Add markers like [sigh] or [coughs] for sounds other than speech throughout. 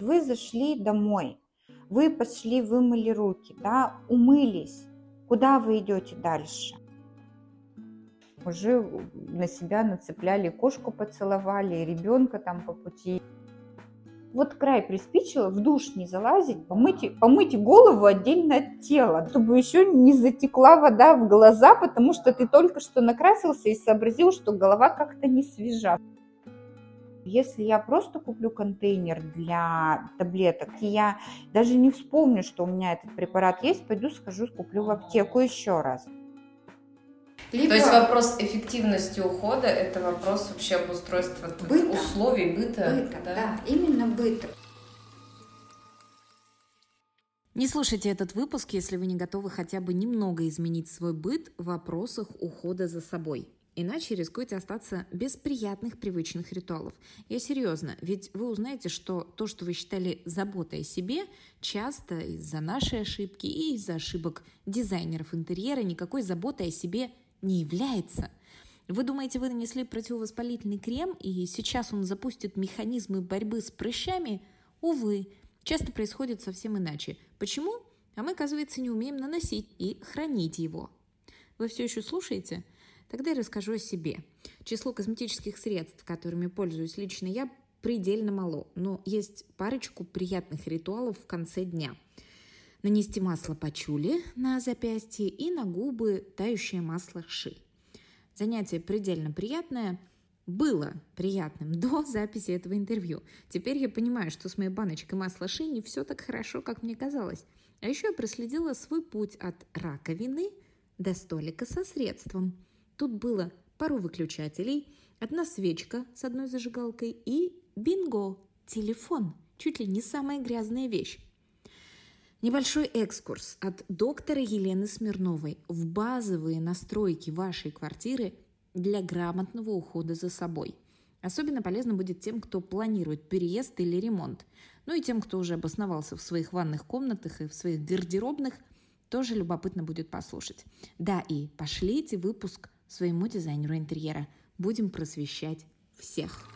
Вы зашли домой, вы пошли, вымыли руки, да, умылись. Куда вы идете дальше? Уже на себя нацепляли, кошку поцеловали, ребенка там по пути. Вот край приспичило, в душ не залазить, помыть, помыть голову отдельно от тела, чтобы еще не затекла вода в глаза, потому что ты только что накрасился и сообразил, что голова как-то не свежа. Если я просто куплю контейнер для таблеток, и я даже не вспомню, что у меня этот препарат есть, пойду схожу, куплю в аптеку еще раз. Либо... То есть вопрос эффективности ухода – это вопрос вообще обустройства быта. условий быта. Быта, да? да, именно быта. Не слушайте этот выпуск, если вы не готовы хотя бы немного изменить свой быт в вопросах ухода за собой. Иначе рискуете остаться без приятных привычных ритуалов. Я серьезно, ведь вы узнаете, что то, что вы считали заботой о себе, часто из-за нашей ошибки и из-за ошибок дизайнеров интерьера никакой заботой о себе не является. Вы думаете, вы нанесли противовоспалительный крем, и сейчас он запустит механизмы борьбы с прыщами? Увы, часто происходит совсем иначе. Почему? А мы, оказывается, не умеем наносить и хранить его. Вы все еще слушаете? Тогда я расскажу о себе. Число косметических средств, которыми пользуюсь лично я, предельно мало, но есть парочку приятных ритуалов в конце дня. Нанести масло пачули на запястье и на губы тающее масло ши. Занятие предельно приятное, было приятным до [laughs] записи этого интервью. Теперь я понимаю, что с моей баночкой масла ши не все так хорошо, как мне казалось. А еще я проследила свой путь от раковины до столика со средством – Тут было пару выключателей, одна свечка с одной зажигалкой и бинго, телефон, чуть ли не самая грязная вещь. Небольшой экскурс от доктора Елены Смирновой в базовые настройки вашей квартиры для грамотного ухода за собой. Особенно полезно будет тем, кто планирует переезд или ремонт. Ну и тем, кто уже обосновался в своих ванных комнатах и в своих гардеробных, тоже любопытно будет послушать. Да, и пошлите выпуск своему дизайнеру интерьера. Будем просвещать всех.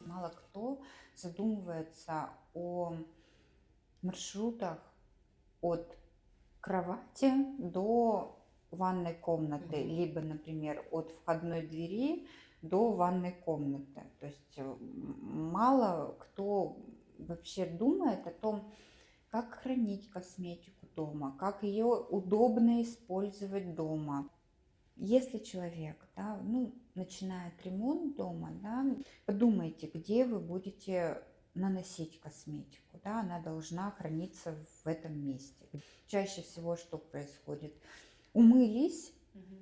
Мало кто задумывается о маршрутах от кровати до ванной комнаты, mm-hmm. либо, например, от входной двери до ванной комнаты. То есть мало кто вообще думает о том, как хранить косметику, дома, как ее удобно использовать дома. Если человек да, ну, начинает ремонт дома, да, подумайте, где вы будете наносить косметику. Да, она должна храниться в этом месте. Чаще всего что происходит? Умылись,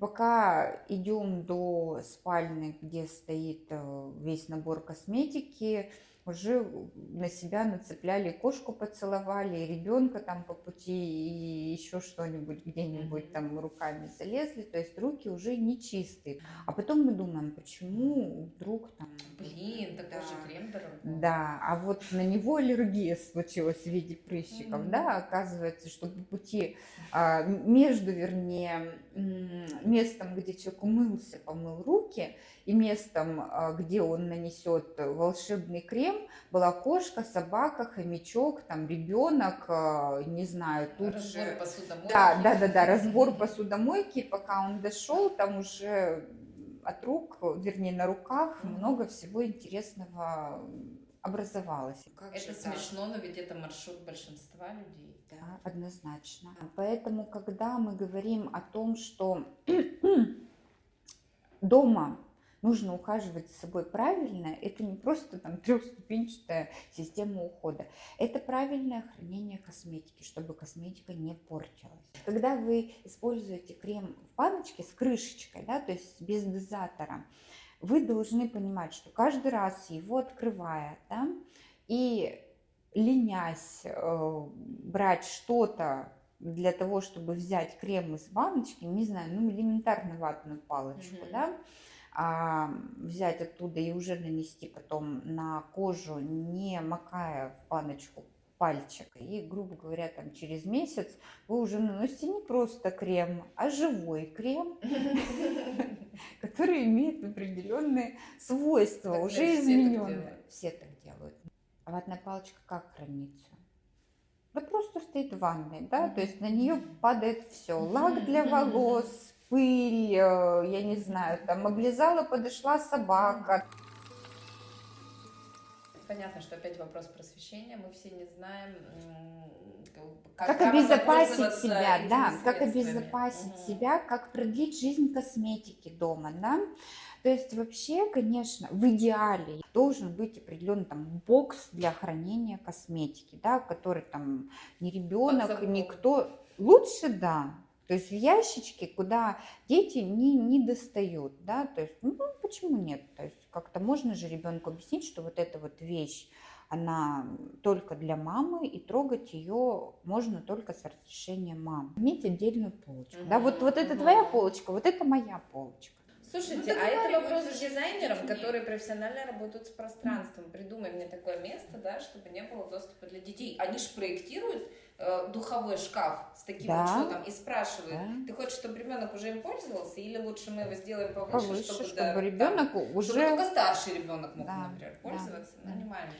Пока идем до спальни, где стоит э, весь набор косметики, уже на себя нацепляли, кошку поцеловали, ребенка там по пути и еще что-нибудь где-нибудь там руками залезли, то есть руки уже не чистые. А потом мы думаем, почему вдруг там... Блин, такой да, же крем дорогой. Да, а вот на него аллергия случилась в виде прыщиков, mm-hmm. да, оказывается, что по пути а, между, вернее, местом, где человек умылся, помыл руки, и местом, а, где он нанесет волшебный крем, была кошка, собака, хомячок, там ребенок, а, не знаю, тут разбор же... посудомойки. Да, да, да, да, разбор посудомойки, пока он дошел, там уже от рук, вернее, на руках много всего интересного образовалось. Как это смешно, но ведь это маршрут большинства людей. Да, однозначно. Поэтому, когда мы говорим о том, что [clears throat] дома нужно ухаживать за собой правильно, это не просто там трехступенчатая система ухода. Это правильное хранение косметики, чтобы косметика не портилась. Когда вы используете крем в баночке с крышечкой, да, то есть без дозатора, вы должны понимать, что каждый раз его открывая, да, и ленясь э, брать что-то для того, чтобы взять крем из баночки, не знаю, ну элементарно ватную палочку, mm-hmm. да, взять оттуда и уже нанести потом на кожу, не макая в баночку пальчик. И, грубо говоря, там через месяц вы уже наносите не просто крем, а живой крем, [laughs] который имеет определенные свойства, уже измененные. Все так делают. А ватная палочка как хранится? Вот просто стоит в ванной, да, то есть на нее падает все. Лак для волос, пыль, э, я не знаю, там облизала, подошла собака. Понятно, что опять вопрос просвещения. Мы все не знаем, как, как обезопасить себя, да, как обезопасить угу. себя, как продлить жизнь косметики дома, да. То есть вообще, конечно, в идеале должен быть определенный там бокс для хранения косметики, да, который там не ребенок, никто. Лучше, да. То есть в ящичке, куда дети не, не достают, да, то есть, ну, почему нет? То есть как-то можно же ребенку объяснить, что вот эта вот вещь, она только для мамы, и трогать ее можно только с разрешения мамы. Иметь отдельную полочку. Mm-hmm. Да, вот, вот это твоя полочка, вот это моя полочка. Слушайте, ну, а это вопрос к дизайнерам, которые профессионально работают с пространством. Придумай мне такое место, да, чтобы не было доступа для детей. Они же проектируют э, духовой шкаф с таким да. учетом и спрашивают, да. ты хочешь, чтобы ребенок уже им пользовался, или лучше мы его сделаем повыше, повыше чтобы, чтобы да, ребенок там, уже... Чтобы только старший ребенок мог, да. например, пользоваться, да. но не маленький.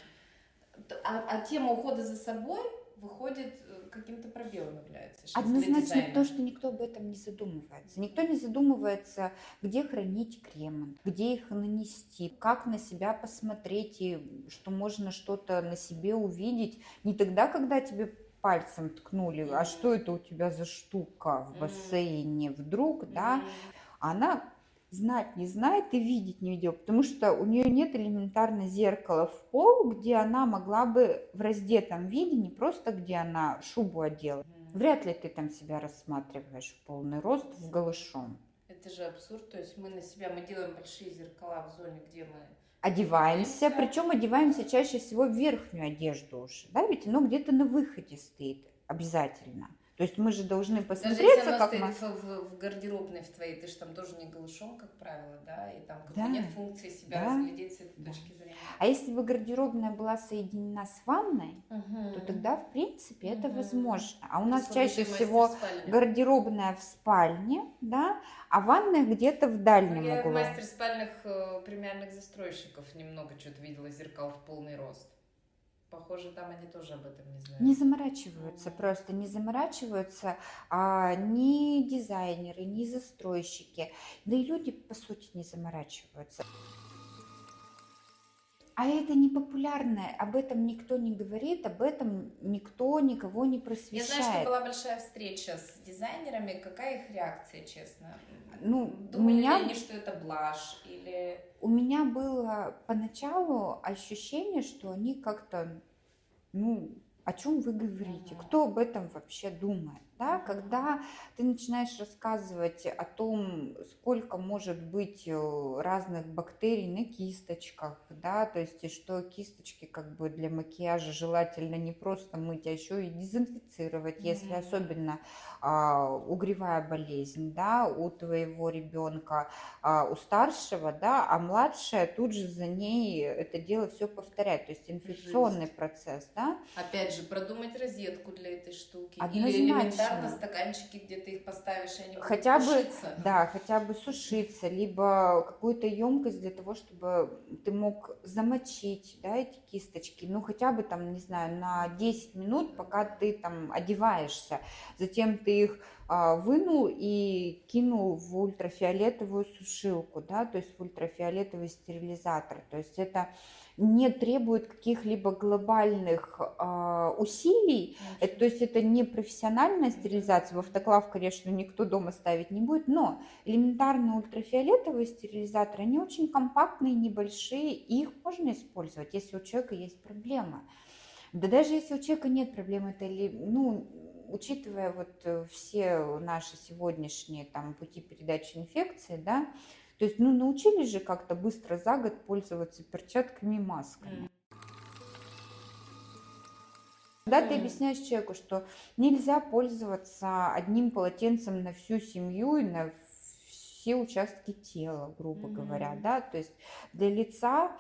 А, а тема ухода за собой выходит каким-то проблемам является. Однозначно то, что никто об этом не задумывается. Никто не задумывается, где хранить кремы, где их нанести, как на себя посмотреть, и что можно что-то на себе увидеть. Не тогда, когда тебе пальцем ткнули, mm-hmm. а что это у тебя за штука в бассейне mm-hmm. вдруг, да, mm-hmm. она знать не знает и видеть не видела, потому что у нее нет элементарно зеркала в пол, где она могла бы в раздетом виде, не просто где она шубу одела. Вряд ли ты там себя рассматриваешь в полный рост в голышом. Это же абсурд, то есть мы на себя, мы делаем большие зеркала в зоне, где мы одеваемся, причем одеваемся чаще всего в верхнюю одежду уже, да, ведь оно где-то на выходе стоит обязательно. То есть мы же должны посмотреться, Даже как мы... В, в гардеробной в твоей, ты же там тоже не голышом, как правило, да, и там как да. нет функции себя да. разглядеть с этой да. точки зрения. А если бы гардеробная была соединена с ванной, угу. то тогда, в принципе, это угу. возможно. А у нас Если чаще всего гардеробная в спальне, да, а ванная где-то в дальнем Я углу. Я в мастер спальных э, премиальных застройщиков немного что-то видела зеркал в полный рост. Похоже, там они тоже об этом не знают. Не заморачиваются, mm-hmm. просто не заморачиваются а, ни дизайнеры, ни застройщики, да и люди, по сути, не заморачиваются. А это не популярное, об этом никто не говорит, об этом никто никого не просвещает. Я знаю, что была большая встреча с дизайнерами. Какая их реакция, честно? Ну, Думали у меня... ли они, что это блажь? Или... У меня было поначалу ощущение, что они как-то, ну, о чем вы говорите, кто об этом вообще думает да, когда ты начинаешь рассказывать о том, сколько может быть э, разных бактерий на кисточках, да, то есть что кисточки как бы для макияжа желательно не просто мыть, а еще и дезинфицировать, mm-hmm. если особенно а, угревая болезнь, да, у твоего ребенка, а, у старшего, да, а младшая тут же за ней это дело все повторяет, то есть инфекционный Жизнь. процесс, да. Опять же, продумать розетку для этой штуки. Однозначно на стаканчики, где ты их поставишь, и они хотя будут бы, сушиться. Да, хотя бы сушиться, либо какую-то емкость для того, чтобы ты мог замочить, да, эти кисточки, ну, хотя бы там, не знаю, на 10 минут, пока ты там одеваешься. Затем ты их а, вынул и кинул в ультрафиолетовую сушилку, да, то есть в ультрафиолетовый стерилизатор. То есть это не требует каких-либо глобальных э, усилий. Это, то есть это не профессиональная стерилизация. В автоклав, конечно, никто дома ставить не будет, но элементарные ультрафиолетовые стерилизаторы, они очень компактные, небольшие, и их можно использовать, если у человека есть проблема. Да даже если у человека нет проблем, это или, ну, учитывая вот э, все наши сегодняшние там пути передачи инфекции, да, то есть, ну, научились же как-то быстро за год пользоваться перчатками и масками. Да, ты объясняешь человеку, что нельзя пользоваться одним полотенцем на всю семью и на все участки тела, грубо mm-hmm. говоря, да, то есть для лица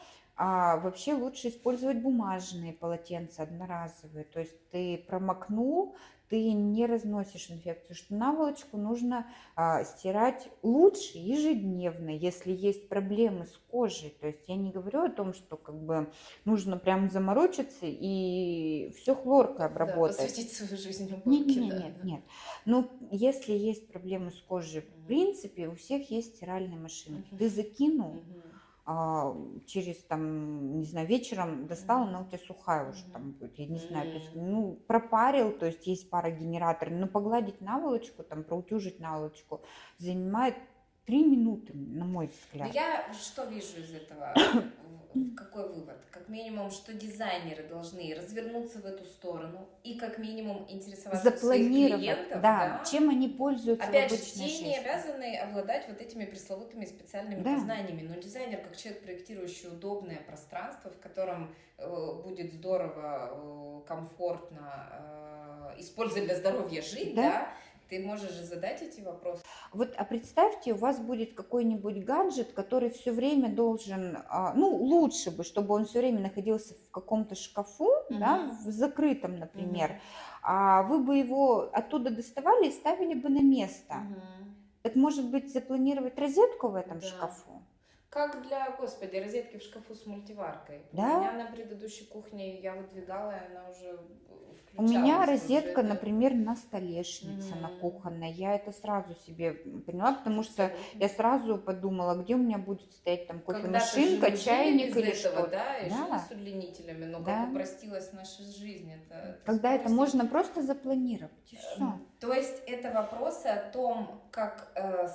А вообще лучше использовать бумажные полотенца одноразовые. То есть ты промокнул, ты не разносишь инфекцию, что наволочку нужно а, стирать лучше ежедневно, если есть проблемы с кожей. То есть я не говорю о том, что как бы нужно прям заморочиться и все хлоркой обработать. Да, посвятить свою жизнь уборке. Нет, нет, да. нет, нет. Ну, если есть проблемы с кожей, в принципе, у всех есть стиральные машины. Ты закинул, а, через там, не знаю, вечером достал, она у тебя сухая уже там будет, я не знаю, то есть, ну, пропарил, то есть есть пара генераторов, но погладить наволочку, там, проутюжить наволочку занимает три минуты, на мой взгляд. Я что вижу из этого? [coughs] какой вывод? Как минимум, что дизайнеры должны развернуться в эту сторону и как минимум интересоваться Запланировать, своих клиентов. Да, да, чем они пользуются Опять же, все жизни. не обязаны обладать вот этими пресловутыми специальными Да. знаниями, но дизайнер, как человек, проектирующий удобное пространство, в котором э, будет здорово, э, комфортно, э, используя для здоровья жить, Да. да, ты можешь же задать эти вопросы. Вот, а представьте, у вас будет какой-нибудь гаджет, который все время должен, а, ну, лучше бы, чтобы он все время находился в каком-то шкафу, да, Мгм. в закрытом, например, а вы бы его оттуда доставали и ставили бы на место. Так может быть запланировать розетку в этом Да. шкафу? Как для, господи, розетки в шкафу с мультиваркой. Да. У меня на предыдущей кухне я выдвигала, и она уже У меня розетка, например, на столешнице, на Мгм. кухонной. Я это сразу себе поняла, потому что я сразу подумала, где у меня будет стоять там кофемашинка, чайник или что-то. да, и Да. с удлинителями, но Да. как упростилась наша жизнь. Это, это Когда это можно просто запланировать, и все. То есть это вопросы о том, как э,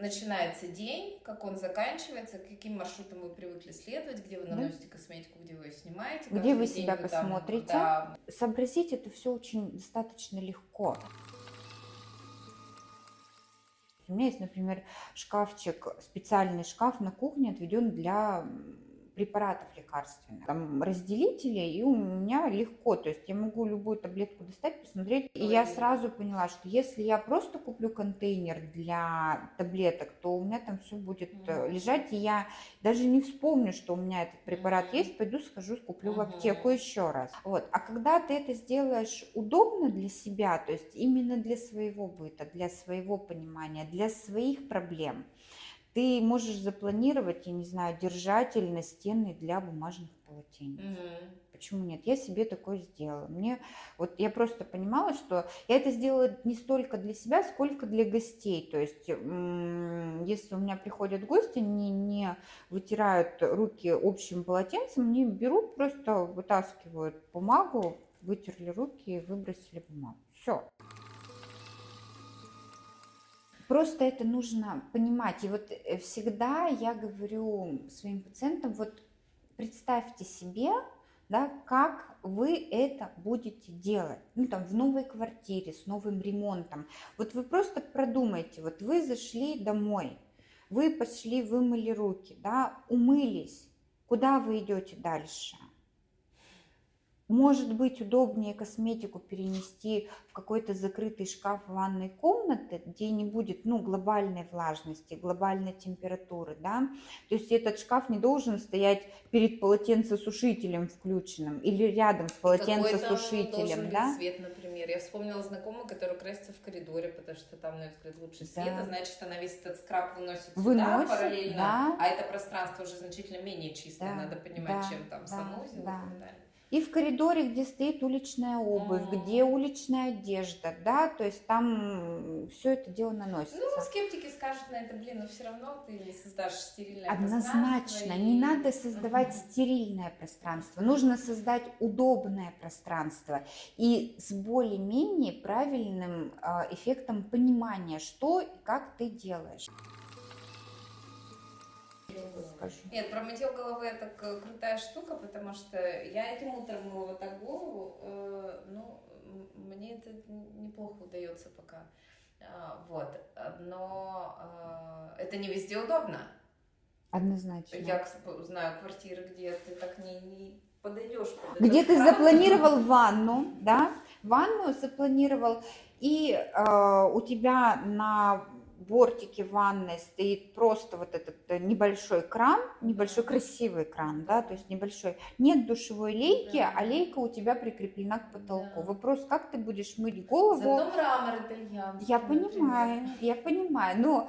начинается день, как он заканчивается, каким маршрутом вы привыкли следовать, где вы Да. наносите косметику, где вы ее снимаете. Где вы себя там, посмотрите. да, Сообразить это все очень достаточно легко. У меня есть, например, шкафчик, специальный шкаф на кухне отведен для препаратов лекарственных. Там разделители, и у меня легко, то есть я могу любую таблетку достать, посмотреть. И я сразу поняла, что если я просто куплю контейнер для таблеток, то у меня там все будет Мгм. лежать, и я даже не вспомню, что у меня этот препарат Мгм. есть, пойду схожу, куплю в Мгм. аптеку еще раз. Вот. А когда ты это сделаешь удобно для себя, то есть именно для своего быта, для своего понимания, для своих проблем, ты можешь запланировать, я не знаю, держатель настенный для бумажных полотенец. Мгм. Почему нет? Я себе такое сделала. Мне вот я просто понимала, что я это сделала не столько для себя, сколько для гостей. То есть, если у меня приходят гости, они не вытирают руки общим полотенцем, они берут, просто вытаскивают бумагу, вытерли руки и выбросили бумагу. Все. Просто это нужно понимать. И вот э, всегда я говорю своим пациентам, вот представьте себе, да, как вы это будете делать. Ну, там, в новой квартире, с новым ремонтом. Вот вы просто продумайте, вот вы зашли домой, вы пошли, вымыли руки, да, умылись. Куда вы идете дальше? Может быть, удобнее косметику перенести в какой-то закрытый шкаф ванной комнаты, где не будет ну, глобальной влажности, глобальной температуры. Да? То есть этот шкаф не должен стоять перед полотенцесушителем включенным или рядом с полотенцесушителем. Да? цвет, например. Я вспомнила знакомую, которая красится в коридоре, потому что там, ее взгляд, лучше Да. света. Значит, она весь этот скраб выносит, Выносит, сюда параллельно. да. А это пространство уже значительно менее чистое. Да, Надо понимать, да, чем там да, санузел да. и так далее. И в коридоре, где стоит уличная обувь, Мгм. где уличная одежда, да, то есть там все это дело наносится. Ну, скептики скажут на это, блин, но все равно ты не создашь стерильное Однозначно, пространство не и- надо создавать Мгм. стерильное пространство, нужно создать удобное пространство и с более-менее правильным а, эффектом понимания, что и как ты делаешь. Скажу. Нет, про мытье головы это крутая штука, потому что я этим утром мыла вот так голову, э, ну, мне это неплохо удается пока. А, вот, А, но э, это не везде удобно. Однозначно. Я знаю квартиры, где ты так не, не подойдешь. под Где ты кран. запланировал ванну, да, ванну запланировал, и э, у тебя на бортике ванной стоит просто вот этот э, небольшой кран, небольшой красивый кран, да, то есть небольшой. Нет душевой лейки, Да. а лейка у тебя прикреплена к потолку. Да. Вопрос, как ты будешь мыть голову? Зато мрамор итальянский. Я например. понимаю, я понимаю, но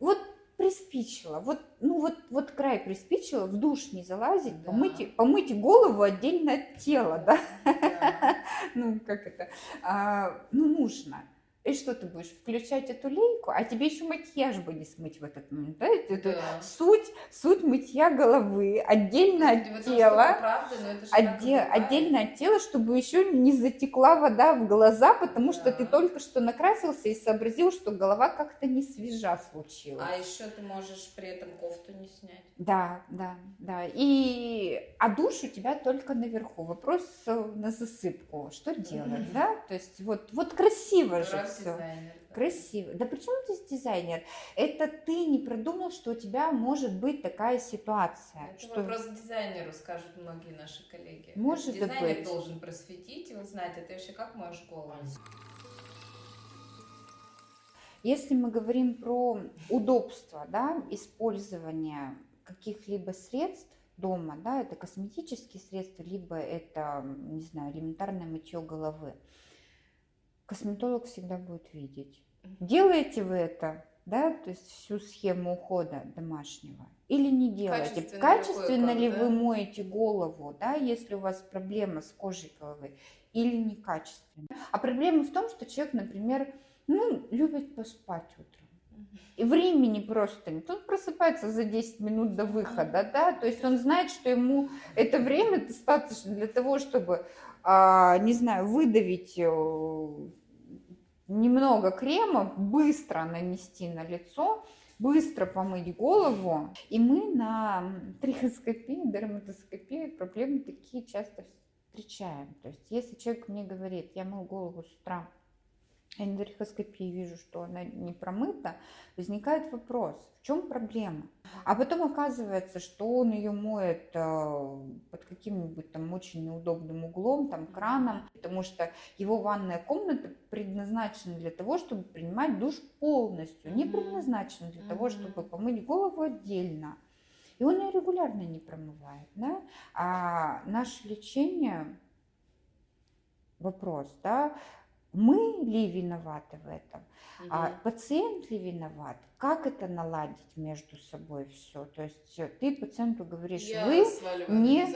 вот приспичило, вот, ну вот, вот край приспичило, в душ не залазить, Да. помыть, помыть голову отдельно от тела, да, Да. [laughs] ну как это, А, ну нужно. И что ты будешь включать эту лейку, а тебе еще макияж бы не смыть в этот момент, да? Это, Да. суть, суть мытья головы отдельно от столько тела. Отде- отдельно от тела, чтобы еще не затекла вода в глаза, потому что ты Да. только что накрасился и сообразил, что голова как-то не свежа случилась. А еще ты можешь при этом кофту не снять. Да, да, да. И а душ у тебя только наверху. Вопрос э, на засыпку. Что делать, да? То есть вот, вот красиво же все. дизайнер. да. Красиво. Да при чем здесь дизайнер? Это ты не продумал, что у тебя может быть такая ситуация. Это что... вопрос дизайнеру, скажут многие наши коллеги. Может дизайнер быть. должен просветить и узнать, это вообще как моешь голову. Если мы говорим про удобство да, использования каких-либо средств дома, да, это косметические средства, либо это, не знаю, элементарное мытье головы, косметолог всегда будет видеть. Делаете вы это, да, то есть всю схему ухода домашнего, или не делаете? Качественно ли Качественно ли да? вы моете голову, да, если у вас проблема с кожей головы, или некачественно? А проблема в том, что человек, например, ну, любит поспать утром. И времени просто нет. Он просыпается за 10 минут до выхода, да, то есть он знает, что ему это время достаточно для того, чтобы, а, не знаю, выдавить э, немного крема, быстро нанести на лицо, быстро помыть голову. И мы на трихоскопии, дерматоскопии проблемы такие часто встречаем. То есть если человек мне говорит, я мыл голову с утра, трихоскопии вижу, что она не промыта, возникает вопрос, в чем проблема? А потом оказывается, что он ее моет э, под каким-нибудь там очень неудобным углом, там краном, потому что его ванная комната предназначена для того, чтобы принимать душ полностью, не предназначена для того, чтобы помыть голову отдельно. И он ее регулярно не промывает. Да? А наше лечение, вопрос, да, мы ли виноваты в этом? А пациент ли виноват? Как это наладить между собой все? То есть э, ты пациенту говоришь, Я вы, не-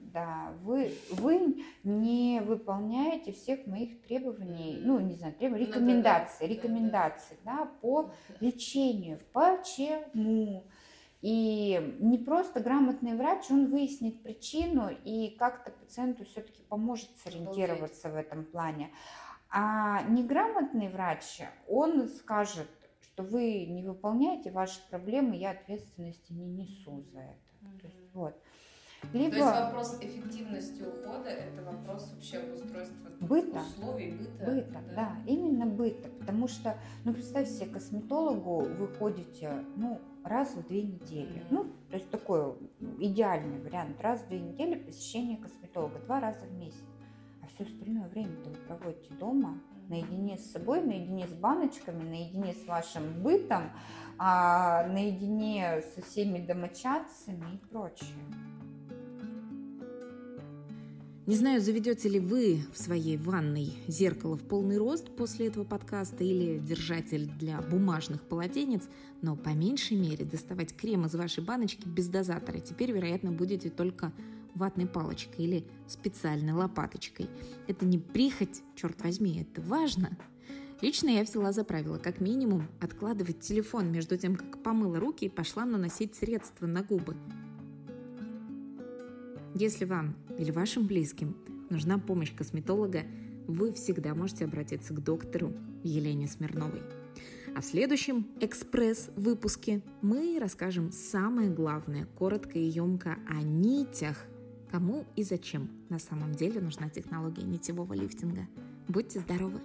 да, вы, вы не выполняете всех моих требований, ну не знаю, требований, Ну да, рекомендаций, да, да, рекомендаций, да, по [laughs] лечению. Почему? И не просто грамотный врач, он выяснит причину и как-то пациенту все-таки поможет сориентироваться в этом плане. А неграмотный врач, он скажет, что вы не выполняете ваши проблемы, я ответственности не несу за это. То есть вот. То Либо есть вопрос эффективности ухода это вопрос вообще обустройства Быта. условий быта. быта, да, именно быта, потому что, ну представь себе, косметологу вы ходите, ну, раз в две недели, Мгм. ну, то есть такой идеальный вариант, раз в две недели посещение косметолога, два раза в месяц, все остальное время-то вы проводите дома, наедине с собой, наедине с баночками, наедине с вашим бытом, а, наедине со всеми домочадцами и прочее. Не знаю, заведете ли вы в своей ванной зеркало в полный рост после этого подкаста или держатель для бумажных полотенец, но по меньшей мере доставать крем из вашей баночки без дозатора теперь, вероятно, будете только ватной палочкой или специальной лопаточкой. Это не прихоть, черт возьми, это важно. Лично я взяла за правило как минимум откладывать телефон между тем, как помыла руки и пошла наносить средства на губы. Если вам или вашим близким нужна помощь косметолога, вы всегда можете обратиться к доктору Елене Смирновой. А в следующем экспресс-выпуске мы расскажем самое главное, коротко и емко о нитях. Кому и зачем на самом деле нужна технология нитевого лифтинга. Будьте здоровы!